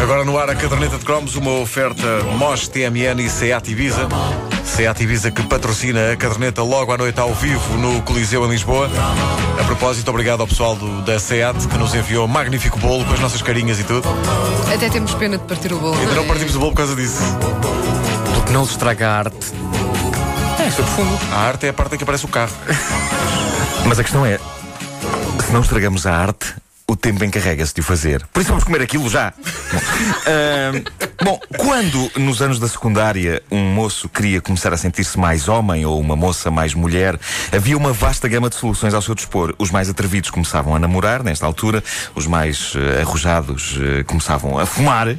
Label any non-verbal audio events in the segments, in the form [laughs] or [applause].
Agora no ar a caderneta de cromos, uma oferta MOS, TMN e Seat Ibiza. Seat Ibiza que patrocina a caderneta logo à noite ao vivo no Coliseu em Lisboa. A propósito, obrigado ao pessoal do, da Seat que nos enviou um magnífico bolo com as nossas carinhas e tudo. Até temos pena de partir o bolo. Ainda não é? partimos o bolo por causa disso. Porque não se estraga a arte. É, isso é profundo. A arte é a parte em que aparece o carro. Mas a questão é: se não estragamos a arte, o tempo encarrega-se de o fazer. Por isso vamos comer aquilo já. Bom, [laughs] ahm, bom, quando nos anos da secundária um moço queria começar a sentir-se mais homem ou uma moça mais mulher, havia uma vasta gama de soluções ao seu dispor. Os mais atrevidos começavam a namorar, nesta altura, os mais eh, arrojados eh, começavam a fumar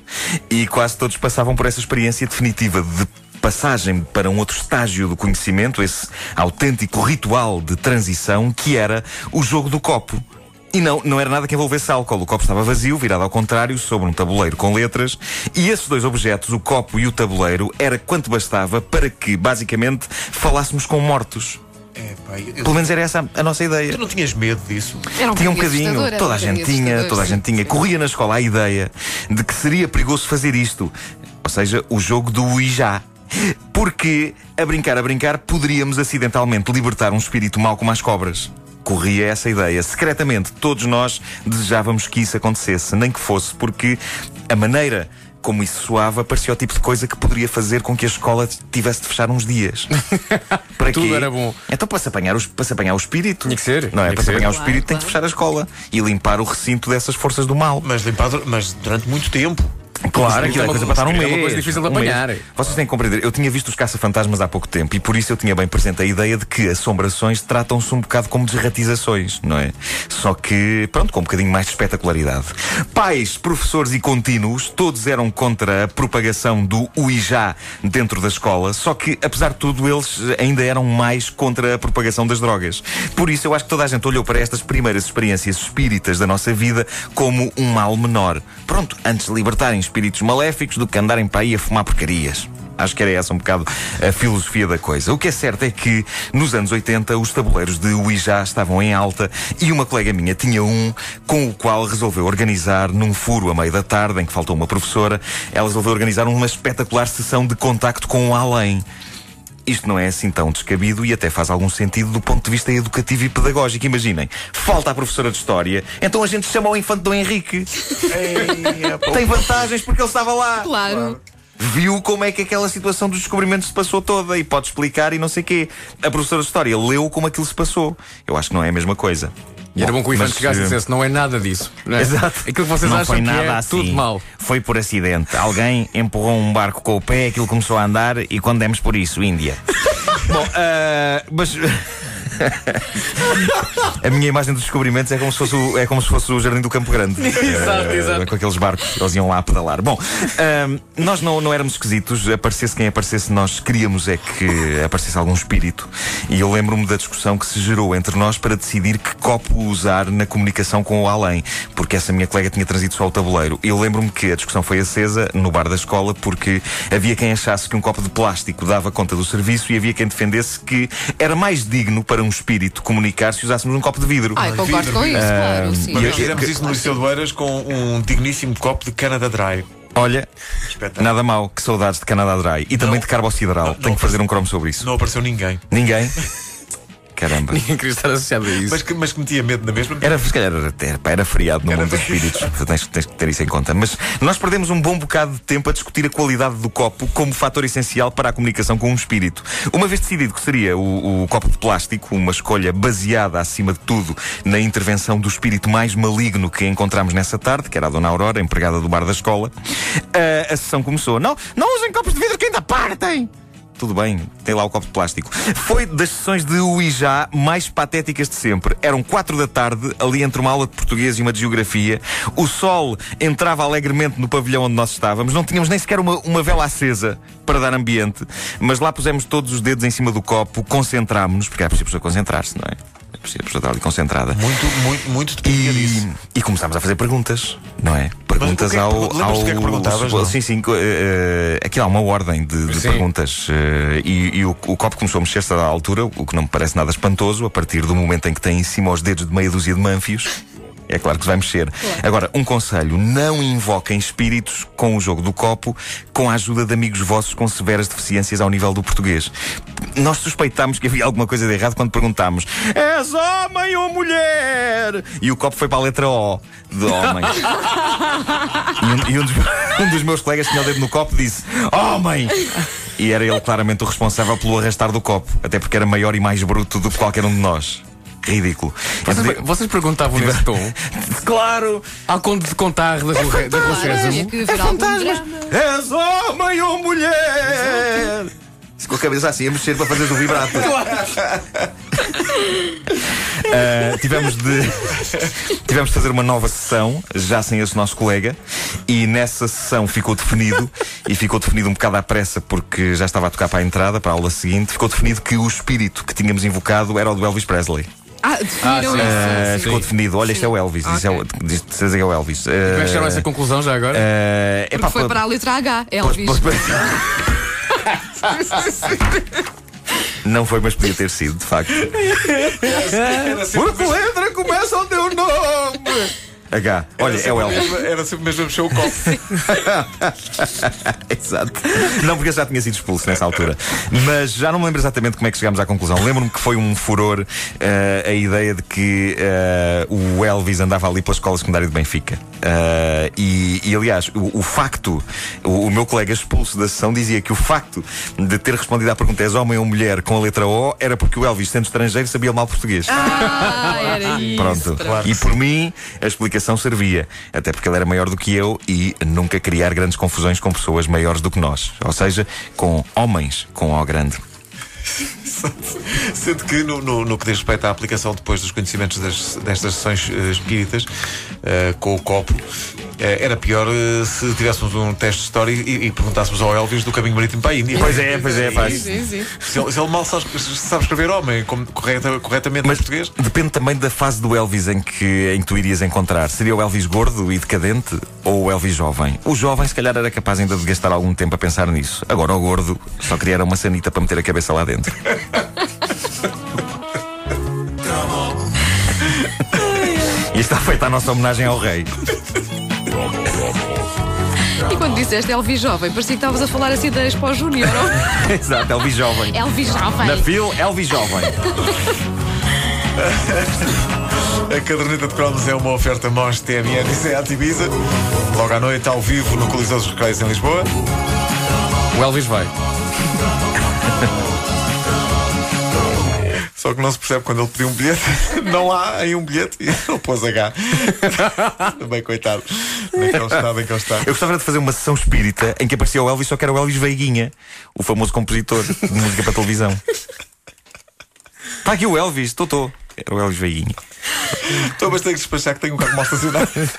e quase todos passavam por essa experiência definitiva de passagem para um outro estágio do conhecimento, esse autêntico ritual de transição que era o jogo do copo. E não, não era nada que envolvesse álcool. O copo estava vazio, virado ao contrário, sobre um tabuleiro com letras. E esses dois objetos, o copo e o tabuleiro, era quanto bastava para que, basicamente, falássemos com mortos. É, pá, eu- Pelo menos era essa a nossa ideia. Tu não tinhas medo disso? Era um Tinha um bocadinho toda a um gente tinha, toda a gente tinha. Corria na escola a ideia de que seria perigoso fazer isto. Ou seja, o jogo do Ouija. Porque, a brincar, a brincar, poderíamos acidentalmente libertar um espírito mau como as cobras. Corria essa ideia. Secretamente, todos nós desejávamos que isso acontecesse, nem que fosse porque a maneira como isso soava parecia o tipo de coisa que poderia fazer com que a escola tivesse de fechar uns dias. [laughs] Para Tudo quê? era bom. Então, para se apanhar, os- para se apanhar o espírito. Tinha que ser, Não é? Para se apanhar o espírito, Claro, tem que fechar a escola e limpar o recinto dessas forças do mal. Mas limpado, mas durante muito tempo. Claro, aquilo é coisa para estar um coisa- é mês. uma coisa difícil de um mês. apanhar. Vocês têm que compreender. Eu tinha visto os caça-fantasmas há pouco tempo e por isso eu tinha bem presente a ideia de que assombrações tratam-se um bocado como desratizações, não é? Só que, pronto, com um bocadinho mais de espetacularidade. Pais, professores e contínuos, todos eram contra a propagação do Ouija dentro da escola, só que, apesar de tudo, eles ainda eram mais contra a propagação das drogas. Por isso, eu acho que toda a gente olhou para estas primeiras experiências espíritas da nossa vida como um mal menor. Pronto, antes de libertarem espíritos maléficos do que andarem para aí a fumar porcarias. Acho que era essa um bocado a filosofia da coisa. O que é certo é que, nos anos 80, os tabuleiros de Ouija estavam em alta e uma colega minha tinha um com o qual resolveu organizar, num furo a meio da tarde, em que faltou uma professora, ela resolveu organizar uma espetacular sessão de contacto com o além. Isto não é assim tão descabido e até faz algum sentido do ponto de vista educativo e pedagógico. Imaginem, falta a professora de História, então a gente chama o infante Dom Henrique. Tem vantagens porque ele estava lá. Claro. Viu como é que aquela situação dos descobrimentos se passou toda e pode explicar e não sei quê. A professora de História leu como aquilo se passou. Eu acho que não é a mesma coisa. E era bom que o Ivan chegasse e eh, dissesse: não é nada disso. não é? Exato. Aquilo que vocês não acham foi que nada é assim. tudo mal. Foi por acidente. Alguém empurrou um barco com o pé, aquilo começou a andar e quando demos por isso, Índia. [laughs] Bom, ah, mas. [laughs] a minha imagem dos descobrimentos é como se fosse o, é como se fosse o Jardim do Campo Grande. [laughs] Exato, Eh, exato. Com aqueles barcos, eles iam lá a pedalar. Bom, ah, nós não, não éramos esquisitos. Aparecesse quem aparecesse, nós queríamos é que aparecesse algum espírito. E eu lembro-me da discussão que se gerou entre nós para decidir que copo usar na comunicação com o além. Porque essa minha colega tinha trazido só o tabuleiro. Eu lembro-me que a discussão foi acesa no bar da escola porque havia quem achasse que um copo de plástico dava conta do serviço e havia quem defendesse que era mais digno para um espírito comunicar se usássemos um copo de vidro. Ai, concordo com isso, claro. Sim, Uma vez eu- fizemos isso no Liceu de Oeiras com um digníssimo copo de Canada Dry. Olha, Espetáculo. nada mal, que saudades de Canadá Dry e também Não. de Carbocidral. Não, Tenho não. que fazer um cromo sobre isso. Não apareceu ninguém. Ninguém? [laughs] Caramba. Ninguém queria estar associado a isso. Mas que, mas que metia medo na mesma. Era, se calhar, era, era, feriado no Era mundo dos espíritos. Tens, tens que ter isso em conta. Mas nós perdemos um bom bocado de tempo a discutir a qualidade do copo como fator essencial para a comunicação com um espírito. Uma vez decidido que seria o, o copo de plástico, uma escolha baseada, acima de tudo, na intervenção do espírito mais maligno que encontramos nessa tarde, que era a Dona Aurora, empregada do bar da escola, a, a sessão começou. Não, não usem copos de vidro que ainda partem! Tudo bem, tem lá o copo de plástico. Foi das sessões de Ouija mais patéticas de sempre. Eram quatro da tarde, ali entre uma aula de português e uma de geografia. O sol entrava alegremente no pavilhão onde nós estávamos. Não tínhamos nem sequer uma, uma vela acesa para dar ambiente. Mas lá pusemos todos os dedos em cima do copo, concentrámos-nos, porque era preciso concentrar-se, não é? percebes? Estava ali concentrada. Muito, muito, muito disso. E, e começámos a fazer perguntas, não é? Perguntas é que ao. lembras-te ao que é que perguntavas? Sim, sim. eh, aquilo há uma ordem de, de perguntas. eh, e e o, o copo começou a mexer-se à altura, o que não me parece nada espantoso, a partir do momento em que tem em cima os dedos de meia dúzia de manfios. É claro que vai mexer. Agora, um conselho: não invoquem espíritos com o jogo do copo com a ajuda de amigos vossos com severas deficiências ao nível do português. Nós suspeitámos que havia alguma coisa de errado quando perguntámos: És homem ou mulher? E o copo foi para a letra O de homem. [laughs] E, um, e um dos, um dos meus colegas tinha o dedo no copo e disse: Homem! E era ele claramente o responsável pelo arrastar do copo, até porque era maior e mais bruto do que qualquer um de nós. Ridículo. Vocês, Então, vocês perguntavam nesse tom [laughs] claro! ao conto de contar da Rua, Tinha Sésamo. algum drama. És homem ou mulher? Se com a cabeça assim a mexer para fazer o vibrato. [laughs] Ah, [laughs] tivemos de tivemos de fazer uma nova sessão, já sem esse nosso colega, e nessa sessão ficou definido, e ficou definido um bocado à pressa porque já estava a tocar para a entrada, para a aula seguinte, ficou definido que o espírito que tínhamos invocado era o do Elvis Presley. Ah, definiram sim. Ah, isso. ficou Sim. definido, olha, isto é o Elvis, isso é o, diz de certeza que é o Elvis. Como é que chegaram a essa conclusão já agora? Ah, epá, Porque foi para a letra H, Elvis. Pois, pois. Não foi, mas podia ter sido, de facto. Porque letra H. Olha, é o Elvis. Era sempre mesmo mexer o copo. Exato. Não, porque eu já tinha sido expulso nessa altura. Mas já não me lembro exatamente como é que chegámos à conclusão. Lembro-me que foi um furor eh, a ideia de que eh, o Elvis andava ali pela escola secundária de Benfica. Eh, e, e, aliás, o, o facto, o, o meu colega expulso da sessão dizia que o facto de ter respondido à pergunta és homem ou mulher com a letra O era porque o Elvis, sendo estrangeiro, sabia mal português. Ah, era isso. Pronto. Pronto. E por mim, a explicação servia. Até porque ele era maior do que eu e nunca criar grandes confusões com pessoas maiores do que nós. Ou seja, com homens com O grande. [laughs] Sendo que, no, no, no que diz respeito à aplicação depois dos conhecimentos das, destas sessões eh, espíritas, eh, com o copo, era pior eh, se tivéssemos um teste de história e, e perguntássemos ao Elvis do caminho marítimo para a Índia. Pois é, pois é, faz. Sim, sim. Se ele, se ele mal sabe, sabe escrever homem como, correta, corretamente Mas em português, depende também da fase do Elvis em que, em que tu irias encontrar. Seria o Elvis gordo e decadente ou o Elvis jovem? O jovem, se calhar, era capaz ainda de gastar algum tempo a pensar nisso. Agora, o gordo só queria uma sanita para meter a cabeça lá dentro. [laughs] e está feita a nossa homenagem ao rei. Disseste Elvis Jovem, parecia que estavas a falar assim da Expo Júnior. [laughs] Exato, Elvis jovem. Elvis Jovem. Na fila, Elvis jovem. [laughs] a caderneta de cromos é uma oferta MOS TMN e Seat Ibiza. Logo à noite, ao vivo, no Coliseu dos Recreios em Lisboa. O Elvis vai. [laughs] Só que não se percebe quando ele pediu um bilhete. [laughs] Não há aí um bilhete e ele pôs H. [laughs] Também, coitado. Naquele estado em que ele está. Eu gostava de fazer uma sessão espírita em que aparecia o Elvis, só que era o Elvis Veiguinha, o famoso compositor de música para televisão. Está aqui o Elvis, estou, estou. Era o Elvis Veiguinha. Estou bastante despachar que tenho um carro mal estacionado. [laughs]